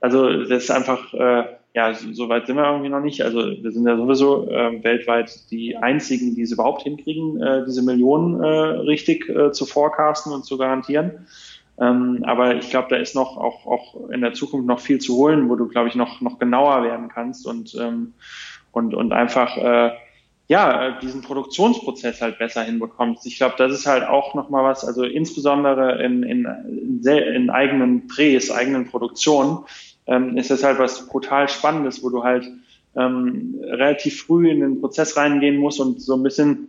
also das ist einfach, äh, ja, so weit sind wir irgendwie noch nicht. Also wir sind ja sowieso äh, weltweit die einzigen, die es überhaupt hinkriegen, äh, diese Millionen äh, richtig äh, zu forecasten und zu garantieren. Ähm, aber ich glaube, da ist noch auch, auch in der Zukunft noch viel zu holen, wo du, glaube ich, noch, noch genauer werden kannst und, ähm, und, und einfach äh, ja, diesen Produktionsprozess halt besser hinbekommst. Ich glaube, das ist halt auch nochmal was, also insbesondere in, in, in, in eigenen Drehs, eigenen Produktionen, ähm, ist das halt was brutal Spannendes, wo du halt ähm, relativ früh in den Prozess reingehen musst und so ein bisschen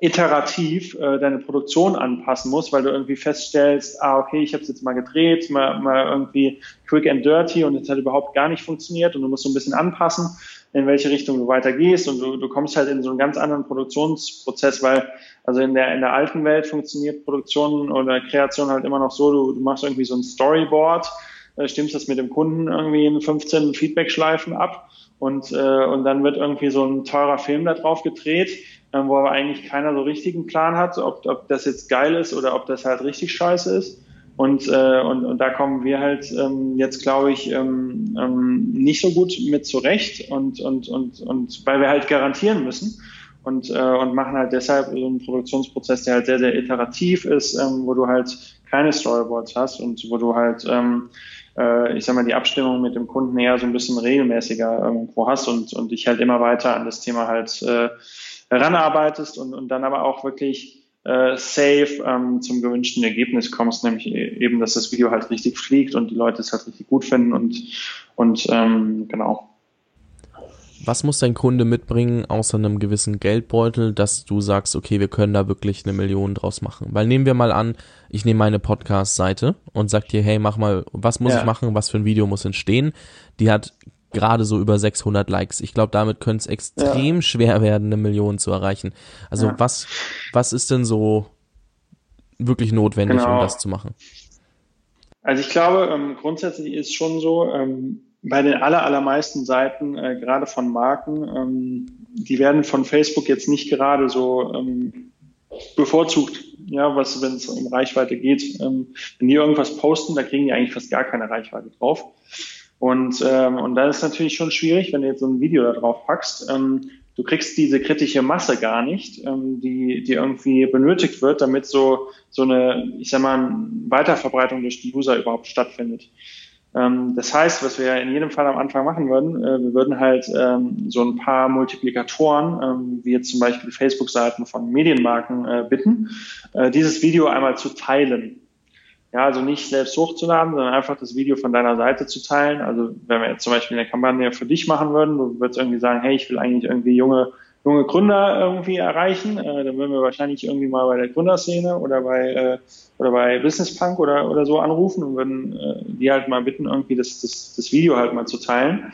iterativ äh, deine Produktion anpassen musst, weil du irgendwie feststellst, ah, okay, ich habe es jetzt mal gedreht, mal, mal irgendwie quick and dirty und es hat überhaupt gar nicht funktioniert und du musst so ein bisschen anpassen in welche Richtung du weitergehst und du, du kommst halt in so einen ganz anderen Produktionsprozess, weil also in der, in der alten Welt funktioniert Produktion oder Kreation halt immer noch so, du, du machst irgendwie so ein Storyboard, äh, stimmst das mit dem Kunden irgendwie in 15 Feedback-Schleifen ab und, äh, und dann wird irgendwie so ein teurer Film da drauf gedreht, äh, wo aber eigentlich keiner so richtigen Plan hat, ob, ob das jetzt geil ist oder ob das halt richtig scheiße ist. Und, äh, und, und da kommen wir halt ähm, jetzt, glaube ich, ähm, ähm, nicht so gut mit zurecht und, und, und, und weil wir halt garantieren müssen und, äh, und machen halt deshalb so einen Produktionsprozess, der halt sehr, sehr iterativ ist, ähm, wo du halt keine Storyboards hast und wo du halt, ähm, äh, ich sag mal, die Abstimmung mit dem Kunden eher so ein bisschen regelmäßiger irgendwo hast und, und dich halt immer weiter an das Thema halt äh, heranarbeitest und, und dann aber auch wirklich äh, safe ähm, zum gewünschten Ergebnis kommst, nämlich e-, eben, dass das Video halt richtig fliegt und die Leute es halt richtig gut finden und, und ähm, genau. Was muss dein Kunde mitbringen, außer einem gewissen Geldbeutel, dass du sagst, okay, wir können da wirklich eine Million draus machen? Weil nehmen wir mal an, ich nehme meine Podcast-Seite und sag dir, hey, mach mal, was muss ja. ich machen, was für ein Video muss entstehen? Die hat gerade so über 600 Likes. Ich glaube, damit könnte es extrem ja. schwer werden, eine Million zu erreichen. Also ja. was, was ist denn so wirklich notwendig, genau. um das zu machen? Also ich glaube, ähm, grundsätzlich ist schon so, ähm, bei den aller, allermeisten Seiten, äh, gerade von Marken, ähm, die werden von Facebook jetzt nicht gerade so ähm, bevorzugt, ja, was, wenn es um Reichweite geht. Ähm, wenn die irgendwas posten, da kriegen die eigentlich fast gar keine Reichweite drauf. Und, ähm, und da ist natürlich schon schwierig, wenn du jetzt so ein Video da drauf packst. Ähm, du kriegst diese kritische Masse gar nicht, ähm, die, die irgendwie benötigt wird, damit so, so eine, ich sag mal, Weiterverbreitung durch die User überhaupt stattfindet. Ähm, das heißt, was wir in jedem Fall am Anfang machen würden, äh, wir würden halt ähm, so ein paar Multiplikatoren, ähm, wie jetzt zum Beispiel Facebook-Seiten von Medienmarken, äh, bitten, äh, dieses Video einmal zu teilen. Ja, also nicht selbst hochzuladen, sondern einfach das Video von deiner Seite zu teilen. Also wenn wir jetzt zum Beispiel eine Kampagne für dich machen würden, du würdest irgendwie sagen, hey, ich will eigentlich irgendwie junge junge Gründer irgendwie erreichen, äh, dann würden wir wahrscheinlich irgendwie mal bei der Gründerszene oder bei äh, oder bei Business Punk oder oder so anrufen und würden äh, die halt mal bitten, irgendwie das, das, das Video halt mal zu teilen,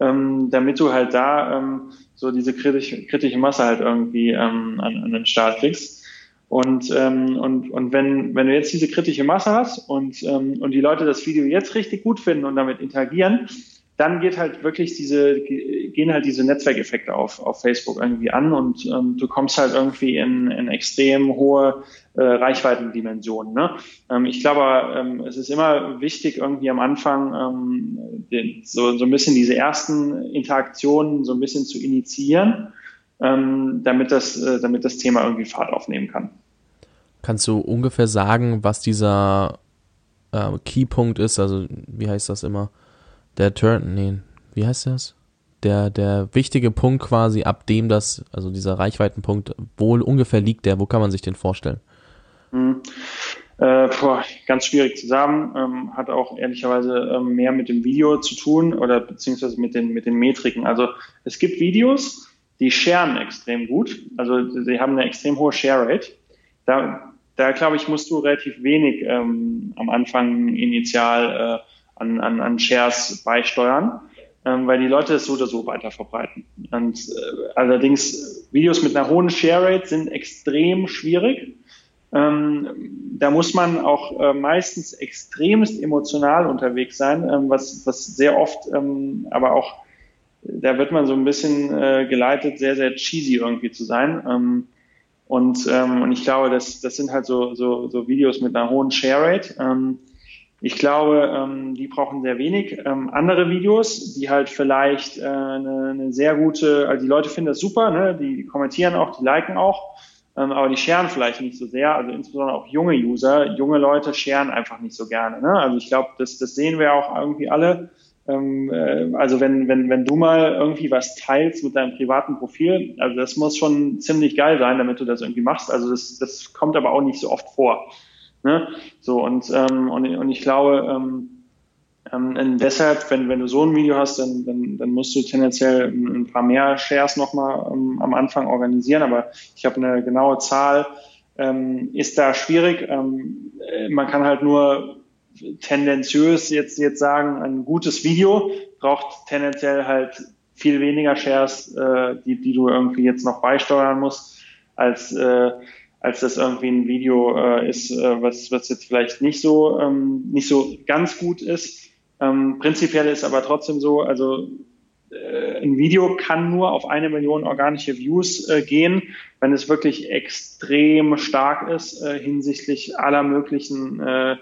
ähm, damit du halt da ähm, so diese kritische, kritische Masse halt irgendwie ähm, an, an den Start kriegst. Und, ähm, und, und wenn, wenn du jetzt diese kritische Masse hast und, ähm, und die Leute das Video jetzt richtig gut finden und damit interagieren, dann geht halt wirklich diese, gehen halt diese Netzwerkeffekte auf, auf Facebook irgendwie an und ähm, du kommst halt irgendwie in, in extrem hohe äh, Reichweitendimensionen. Ne? Ähm, ich glaube, ähm, es ist immer wichtig, irgendwie am Anfang ähm, den, so, so ein bisschen diese ersten Interaktionen so ein bisschen zu initiieren, ähm, damit, das, äh, damit das Thema irgendwie Fahrt aufnehmen kann. Kannst du ungefähr sagen, was dieser äh, Keypunkt ist? Also, wie heißt das immer? Der Turn, nee, wie heißt das? Der, der wichtige Punkt quasi, ab dem das, also dieser Reichweitenpunkt, wo ungefähr liegt der, wo kann man sich den vorstellen? Hm. Äh, boah, ganz schwierig zusammen, ähm, hat auch ehrlicherweise ähm, mehr mit dem Video zu tun oder beziehungsweise mit den, mit den Metriken. Also es gibt Videos, die sharen extrem gut, also sie haben eine extrem hohe Share Rate. Da, da glaube ich, musst du relativ wenig ähm, am Anfang initial äh, an, an, an Shares beisteuern, ähm, weil die Leute es so oder so weiter verbreiten. Und äh, allerdings Videos mit einer hohen Share Rate sind extrem schwierig. Ähm, da muss man auch äh, meistens extremst emotional unterwegs sein, ähm, was, was sehr oft ähm, aber auch, da wird man so ein bisschen äh, geleitet, sehr, sehr cheesy irgendwie zu sein. Ähm, und, ähm, und ich glaube, das, das sind halt so, so, so Videos mit einer hohen Share Rate. Ähm, ich glaube, ähm, die brauchen sehr wenig. Ähm, andere Videos, die halt vielleicht äh, eine, sehr gute, also die Leute finden das super, ne? die, die kommentieren auch, die liken auch, ähm, aber die scheren vielleicht nicht so sehr. Also insbesondere auch junge User, junge Leute scheren einfach nicht so gerne. Ne? Also ich glaube, das, das sehen wir auch irgendwie alle. Ähm, äh, also wenn, wenn, wenn du mal irgendwie was teilst mit deinem privaten Profil, also das muss schon ziemlich geil sein, damit du das irgendwie machst. Also das, das kommt aber auch nicht so oft vor. Ne? So und, ähm, und, und ich glaube, ähm, ähm, deshalb, wenn, wenn du so ein Video hast, dann, dann, dann musst du tendenziell ein paar mehr Shares nochmal ähm, am Anfang organisieren. Aber ich habe eine genaue Zahl, ähm, ist da schwierig. Ähm, äh, man kann halt nur tendenziös jetzt, jetzt sagen, ein gutes Video braucht tendenziell halt viel weniger Shares, äh, die, die du irgendwie jetzt noch beisteuern musst, als äh, als das irgendwie ein Video äh, ist, äh, was, was jetzt vielleicht nicht so, ähm, nicht so ganz gut ist. Ähm, prinzipiell ist aber trotzdem so, also äh, ein Video kann nur auf eine Million organische Views äh, gehen, wenn es wirklich extrem stark ist äh, hinsichtlich aller möglichen äh,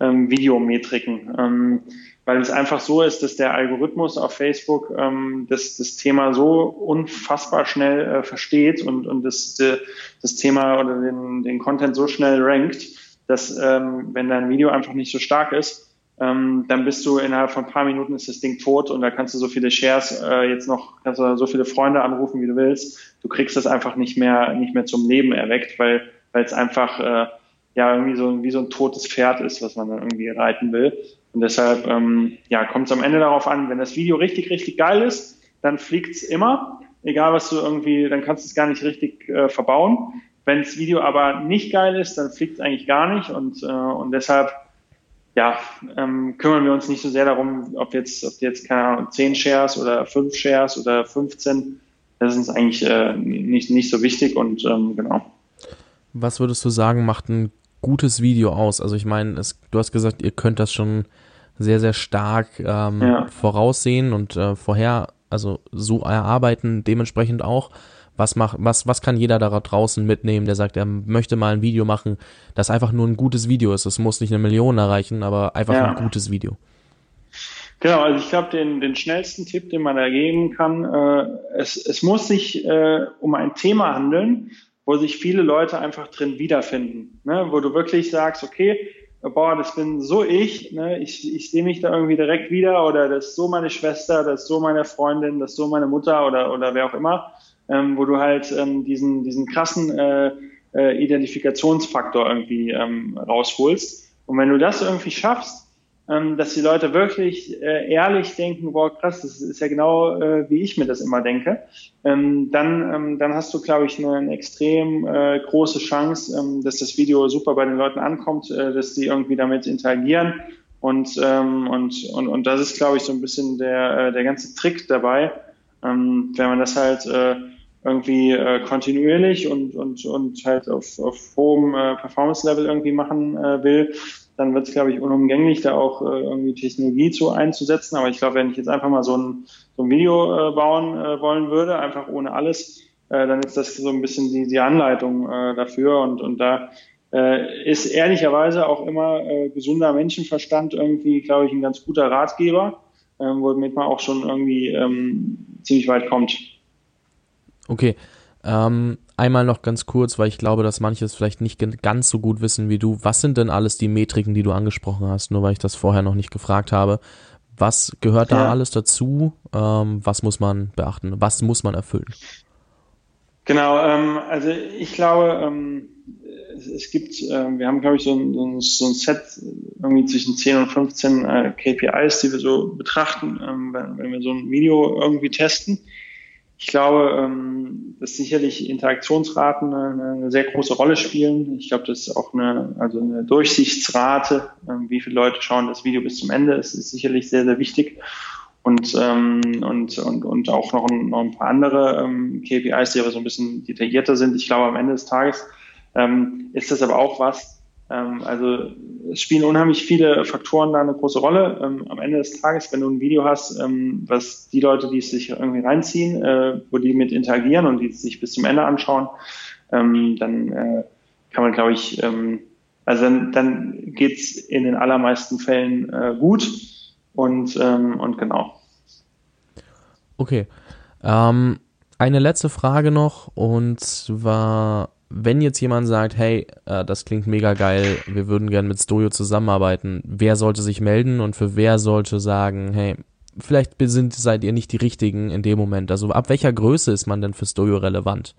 ähm, Videometriken. Weil es einfach so ist, dass der Algorithmus auf Facebook ähm, das, das Thema so unfassbar schnell äh, versteht und, und das, de, das Thema oder den, den Content so schnell rankt, dass ähm, wenn dein Video einfach nicht so stark ist, ähm, dann bist du innerhalb von ein paar Minuten ist das Ding tot und da kannst du so viele Shares äh, jetzt noch, kannst du so viele Freunde anrufen, wie du willst. Du kriegst das einfach nicht mehr, nicht mehr zum Leben erweckt, weil, weil es einfach äh, ja irgendwie so wie so ein totes Pferd ist, was man dann irgendwie reiten will. Und deshalb ähm, ja, kommt es am Ende darauf an, wenn das Video richtig, richtig geil ist, dann fliegt's immer. Egal was du irgendwie, dann kannst du es gar nicht richtig äh, verbauen. Wenn das Video aber nicht geil ist, dann fliegt es eigentlich gar nicht. Und, äh, und deshalb ja, ähm, kümmern wir uns nicht so sehr darum, ob jetzt, ob jetzt keine Ahnung, 10 Shares oder 5 Shares oder 15. Das ist uns eigentlich äh, nicht, nicht so wichtig und ähm, genau. Was würdest du sagen, macht einen gutes Video aus? Also ich meine, du hast gesagt, ihr könnt das schon sehr, sehr stark ähm, ja. voraussehen und äh, vorher, also so erarbeiten, dementsprechend auch. Was, macht, was, was kann jeder da draußen mitnehmen, der sagt, er möchte mal ein Video machen, das einfach nur ein gutes Video ist. Es muss nicht eine Million erreichen, aber einfach ja. ein gutes Video. Genau, also ich glaube, den, den schnellsten Tipp, den man da geben kann, äh, es, es muss sich äh, um ein Thema handeln, wo sich viele Leute einfach drin wiederfinden. Ne? Wo du wirklich sagst, okay, boah, das bin so ich, ne? ich, ich sehe mich da irgendwie direkt wieder oder das ist so meine Schwester, das ist so meine Freundin, das ist so meine Mutter oder, oder wer auch immer, ähm, wo du halt ähm, diesen, diesen krassen äh, äh, Identifikationsfaktor irgendwie ähm, rausholst. Und wenn du das irgendwie schaffst, ähm, dass die Leute wirklich äh, ehrlich denken, boah, krass, das ist ja genau, äh, wie ich mir das immer denke, ähm, dann, ähm, dann hast du, glaube ich, eine, eine extrem äh, große Chance, ähm, dass das Video super bei den Leuten ankommt, äh, dass die irgendwie damit interagieren. Und, ähm, und, und, und das ist, glaube ich, so ein bisschen der, äh, der ganze Trick dabei, ähm, wenn man das halt äh, irgendwie äh, kontinuierlich und, und, und halt auf, auf hohem äh, Performance-Level irgendwie machen äh, will, dann wird es, glaube ich, unumgänglich, da auch äh, irgendwie Technologie zu einzusetzen. Aber ich glaube, wenn ich jetzt einfach mal so ein, so ein Video äh, bauen äh, wollen würde, einfach ohne alles, äh, dann ist das so ein bisschen die, die Anleitung äh, dafür. Und, und da äh, ist ehrlicherweise auch immer gesunder Menschenverstand irgendwie, glaube ich, ein ganz guter Ratgeber, äh, womit man auch schon irgendwie ähm, ziemlich weit kommt. Okay. Ähm, einmal noch ganz kurz, weil ich glaube, dass manche es vielleicht nicht ganz so gut wissen wie du. Was sind denn alles die Metriken, die du angesprochen hast? Nur weil ich das vorher noch nicht gefragt habe. Was gehört ja. da alles dazu? Ähm, was muss man beachten? Was muss man erfüllen? Genau, ähm, also ich glaube, ähm, es, es, gibt, äh, wir haben, glaube ich, so ein, so, ein, so ein, Set irgendwie zwischen 10 und 15 äh, KPIs, die wir so betrachten, ähm, wenn, wenn, wir so ein Video irgendwie testen. Ich glaube, ähm, dass sicherlich Interaktionsraten eine, sehr große Rolle spielen. Ich glaube, das ist auch eine, also eine Durchsichtsrate, ähm, wie viele Leute schauen das Video bis zum Ende, ist, ist sicherlich sehr, sehr wichtig. Und, ähm, und, und, und auch noch ein, noch ein paar andere KPIs, die aber so ein bisschen detaillierter sind. Ich glaube, am Ende des Tages ist das aber auch was, also es spielen unheimlich viele Faktoren da eine große Rolle. Ähm, am Ende des Tages, wenn du ein Video hast, ähm, was die Leute, die es sich irgendwie reinziehen, äh, wo die mit interagieren und die es sich bis zum Ende anschauen, ähm, dann äh, kann man, glaube ich, ähm, also dann, dann geht's in den allermeisten Fällen äh, gut und, ähm, und genau. Okay. Ähm, eine letzte Frage noch und zwar wenn jetzt jemand sagt, hey, äh, das klingt mega geil, wir würden gerne mit Stojo zusammenarbeiten, wer sollte sich melden und für wer sollte sagen, hey, vielleicht sind, seid ihr nicht die richtigen in dem Moment? Also ab welcher Größe ist man denn für Stojo relevant?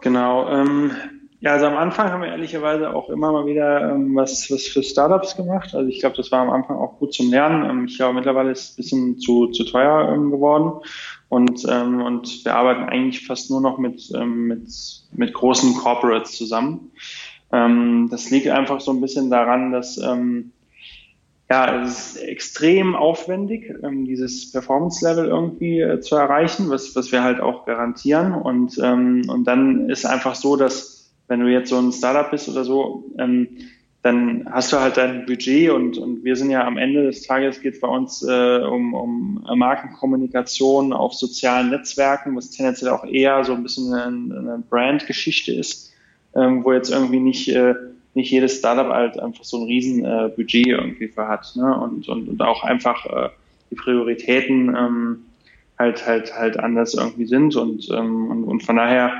Genau, ähm, ja, also am Anfang haben wir ehrlicherweise auch immer mal wieder ähm, was, was für Startups gemacht. Also ich glaube, das war am Anfang auch gut zum Lernen. Ähm, ich glaube, mittlerweile ist es ein bisschen zu, zu teuer ähm, geworden. Und, ähm, und wir arbeiten eigentlich fast nur noch mit, ähm, mit, mit großen Corporates zusammen. Ähm, das liegt einfach so ein bisschen daran, dass ähm, ja, es ist extrem aufwendig, ähm, dieses Performance-Level irgendwie äh, zu erreichen, was, was wir halt auch garantieren. Und, ähm, und dann ist einfach so, dass wenn du jetzt so ein Startup bist oder so, ähm, dann hast du halt dein Budget und, und wir sind ja am Ende des Tages geht bei uns äh, um, um Markenkommunikation auf sozialen Netzwerken, was tendenziell auch eher so ein bisschen eine, eine Brand-Geschichte ist, ähm, wo jetzt irgendwie nicht, äh, nicht jedes Startup halt einfach so ein riesen äh, Budget irgendwie für hat ne? und, und, und auch einfach äh, die Prioritäten ähm, halt halt halt anders irgendwie sind und, ähm, und, und von daher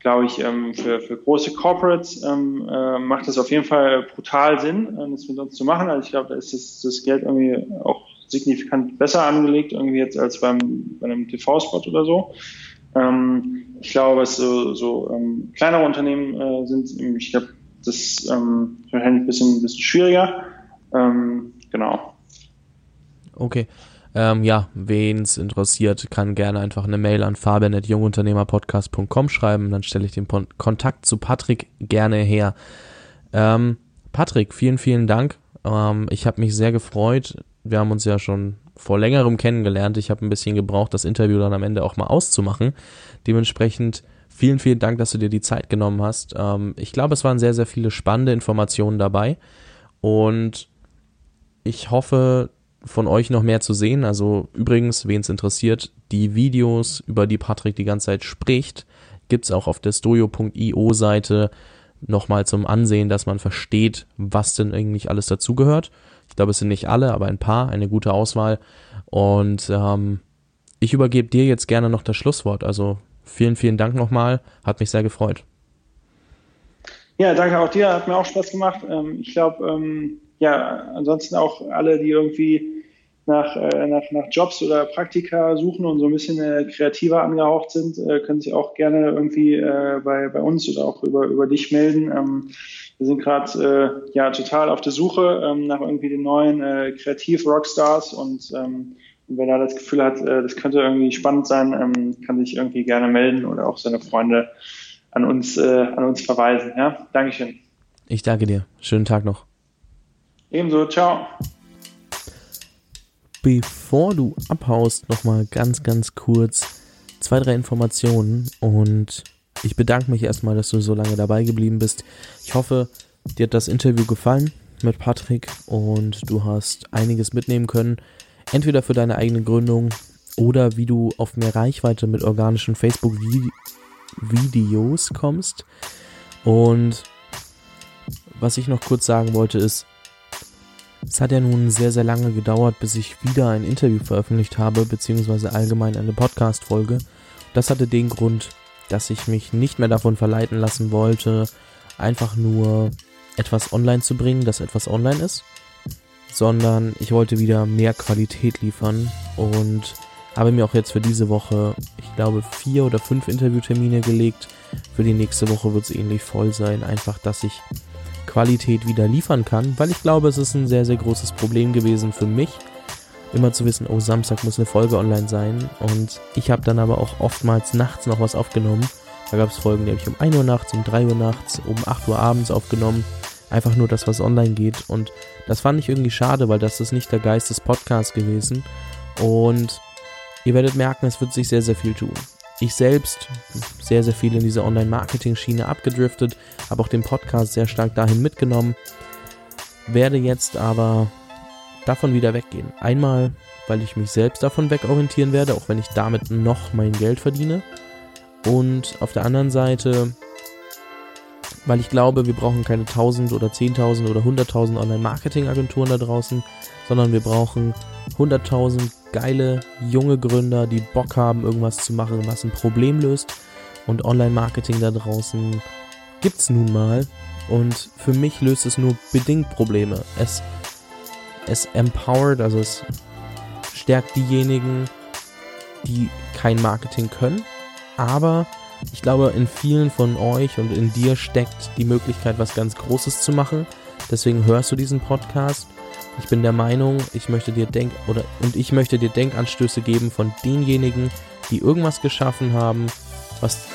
glaube ich, ähm, für, für große Corporates ähm, äh, macht es auf jeden Fall brutal Sinn, äh, das mit uns zu machen. Also ich glaube, da ist das, das Geld irgendwie auch signifikant besser angelegt, irgendwie jetzt als beim, bei einem TV-Spot oder so. Ähm, ich glaube, was so, so ähm, kleinere Unternehmen äh, sind, ich glaube, das ähm, wahrscheinlich ein bisschen, ein bisschen schwieriger. Ähm, genau. Okay. Ähm, ja, wen es interessiert, kann gerne einfach eine Mail an fabian.jungunternehmerpodcast.com schreiben. Dann stelle ich den Pon Kontakt zu Patrick gerne her. Ähm, Patrick, vielen, vielen Dank. Ähm, ich habe mich sehr gefreut. Wir haben uns ja schon vor längerem kennengelernt. Ich habe ein bisschen gebraucht, das Interview dann am Ende auch mal auszumachen. Dementsprechend vielen, vielen Dank, dass du dir die Zeit genommen hast. Ähm, ich glaube, es waren sehr, sehr viele spannende Informationen dabei und ich hoffe, von euch noch mehr zu sehen. Also übrigens, wen es interessiert, die Videos, über die Patrick die ganze Zeit spricht, gibt's auch auf der stojo.io Seite nochmal zum Ansehen, dass man versteht, was denn eigentlich alles dazugehört. Ich glaube, es sind nicht alle, aber ein paar, eine gute Auswahl. Und ähm, ich übergebe dir jetzt gerne noch das Schlusswort. Also vielen, vielen Dank nochmal. Hat mich sehr gefreut. Ja, danke auch dir. Hat mir auch Spaß gemacht. Ähm, ich glaube, ähm, ja, ansonsten auch alle, die irgendwie nach, äh, nach, nach Jobs oder Praktika suchen und so ein bisschen äh, kreativer angehaucht sind, äh, können sich auch gerne irgendwie äh, bei, bei uns oder auch über, über dich melden. Ähm, wir sind gerade äh, ja total auf der Suche ähm, nach irgendwie den neuen äh, Kreativ-Rockstars und ähm, wer da das Gefühl hat, das könnte irgendwie spannend sein, ähm, kann sich irgendwie gerne melden oder auch seine Freunde an uns, an uns verweisen. Ja, Dankeschön. Ich danke dir. Schönen Tag noch. Ebenso, ciao bevor du abhaust, nochmal ganz, ganz kurz zwei, drei Informationen und ich bedanke mich erstmal, dass du so lange dabei geblieben bist. Ich hoffe, dir hat das Interview gefallen mit Patrick und du hast einiges mitnehmen können. Entweder für deine eigene Gründung oder wie du auf mehr Reichweite mit organischen Facebook-Videos kommst. Und was ich noch kurz sagen wollte ist, es hat ja nun sehr, sehr lange gedauert, bis ich wieder ein Interview veröffentlicht habe, beziehungsweise allgemein eine Podcast-Folge. Das hatte den Grund, dass ich mich nicht mehr davon verleiten lassen wollte, einfach nur etwas online zu bringen, das etwas online ist, sondern ich wollte wieder mehr Qualität liefern und habe mir auch jetzt für diese Woche, ich glaube, vier oder fünf Interviewtermine gelegt. Für die nächste Woche wird es ähnlich voll sein, einfach, dass ich Qualität wieder liefern kann, weil ich glaube, es ist ein sehr, sehr großes Problem gewesen für mich, immer zu wissen, oh, Samstag muss eine Folge online sein. Und ich habe dann aber auch oftmals nachts noch was aufgenommen. Da gab es Folgen, die habe ich um 1 Uhr nachts, um 3 Uhr nachts, um 8 Uhr abends aufgenommen. Einfach nur das, was online geht. Und das fand ich irgendwie schade, weil das ist nicht der Geist des Podcasts gewesen. Und ihr werdet merken, es wird sich sehr, sehr viel tun ich selbst sehr, sehr viel in diese Online-Marketing-Schiene abgedriftet, habe auch den Podcast sehr stark dahin mitgenommen, werde jetzt aber davon wieder weggehen. Einmal, weil ich mich selbst davon wegorientieren werde, auch wenn ich damit noch mein Geld verdiene. Und auf der anderen Seite, weil ich glaube, wir brauchen keine 1000 oder 10.000 oder 100.000 Online-Marketing-Agenturen da draußen, sondern wir brauchen 100.000 geile junge Gründer, die Bock haben, irgendwas zu machen, was ein Problem löst. Und Online-Marketing da draußen gibt's nun mal. Und für mich löst es nur bedingt Probleme. Es, es empowert, also es stärkt diejenigen, die kein Marketing können. Aber ich glaube, in vielen von euch und in dir steckt die Möglichkeit, was ganz Großes zu machen. Deswegen hörst du diesen Podcast ich bin der Meinung, ich möchte dir Denk oder und ich möchte dir Denkanstöße geben von denjenigen, die irgendwas geschaffen haben, was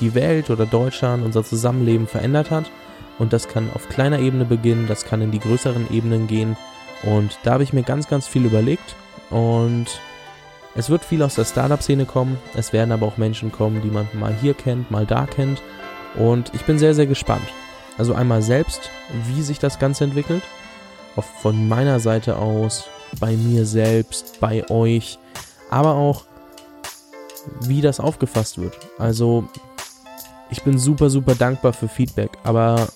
die Welt oder Deutschland, unser Zusammenleben verändert hat. Und das kann auf kleiner Ebene beginnen, das kann in die größeren Ebenen gehen. Und da habe ich mir ganz, ganz viel überlegt. Und es wird viel aus der Startup-Szene kommen. Es werden aber auch Menschen kommen, die man mal hier kennt, mal da kennt. Und ich bin sehr, sehr gespannt. Also einmal selbst, wie sich das Ganze entwickelt von meiner Seite aus, bei mir selbst, bei euch, aber auch wie das aufgefasst wird. Also ich bin super, super dankbar für Feedback, aber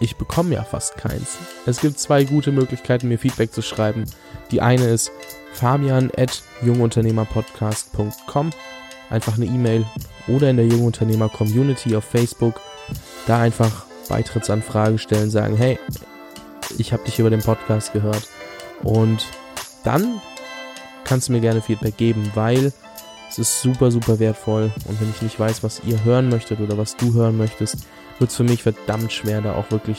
ich bekomme ja fast keins. Es gibt zwei gute Möglichkeiten, mir Feedback zu schreiben. Die eine ist fabian at jungunternehmerpodcast.com einfach eine E-Mail oder in der Jungunternehmer Community auf Facebook da einfach Beitrittsanfrage stellen, sagen, hey, ich habe dich über den Podcast gehört. Und dann kannst du mir gerne Feedback geben, weil es ist super, super wertvoll. Und wenn ich nicht weiß, was ihr hören möchtet oder was du hören möchtest, wird es für mich verdammt schwer, da auch wirklich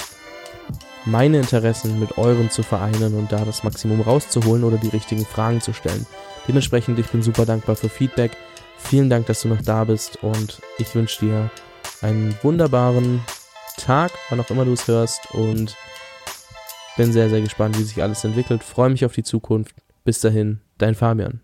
meine Interessen mit euren zu vereinen und da das Maximum rauszuholen oder die richtigen Fragen zu stellen. Dementsprechend, ich bin super dankbar für Feedback. Vielen Dank, dass du noch da bist und ich wünsche dir einen wunderbaren Tag, wann auch immer du es hörst und bin sehr, sehr gespannt, wie sich alles entwickelt. Freue mich auf die Zukunft. Bis dahin, dein Fabian.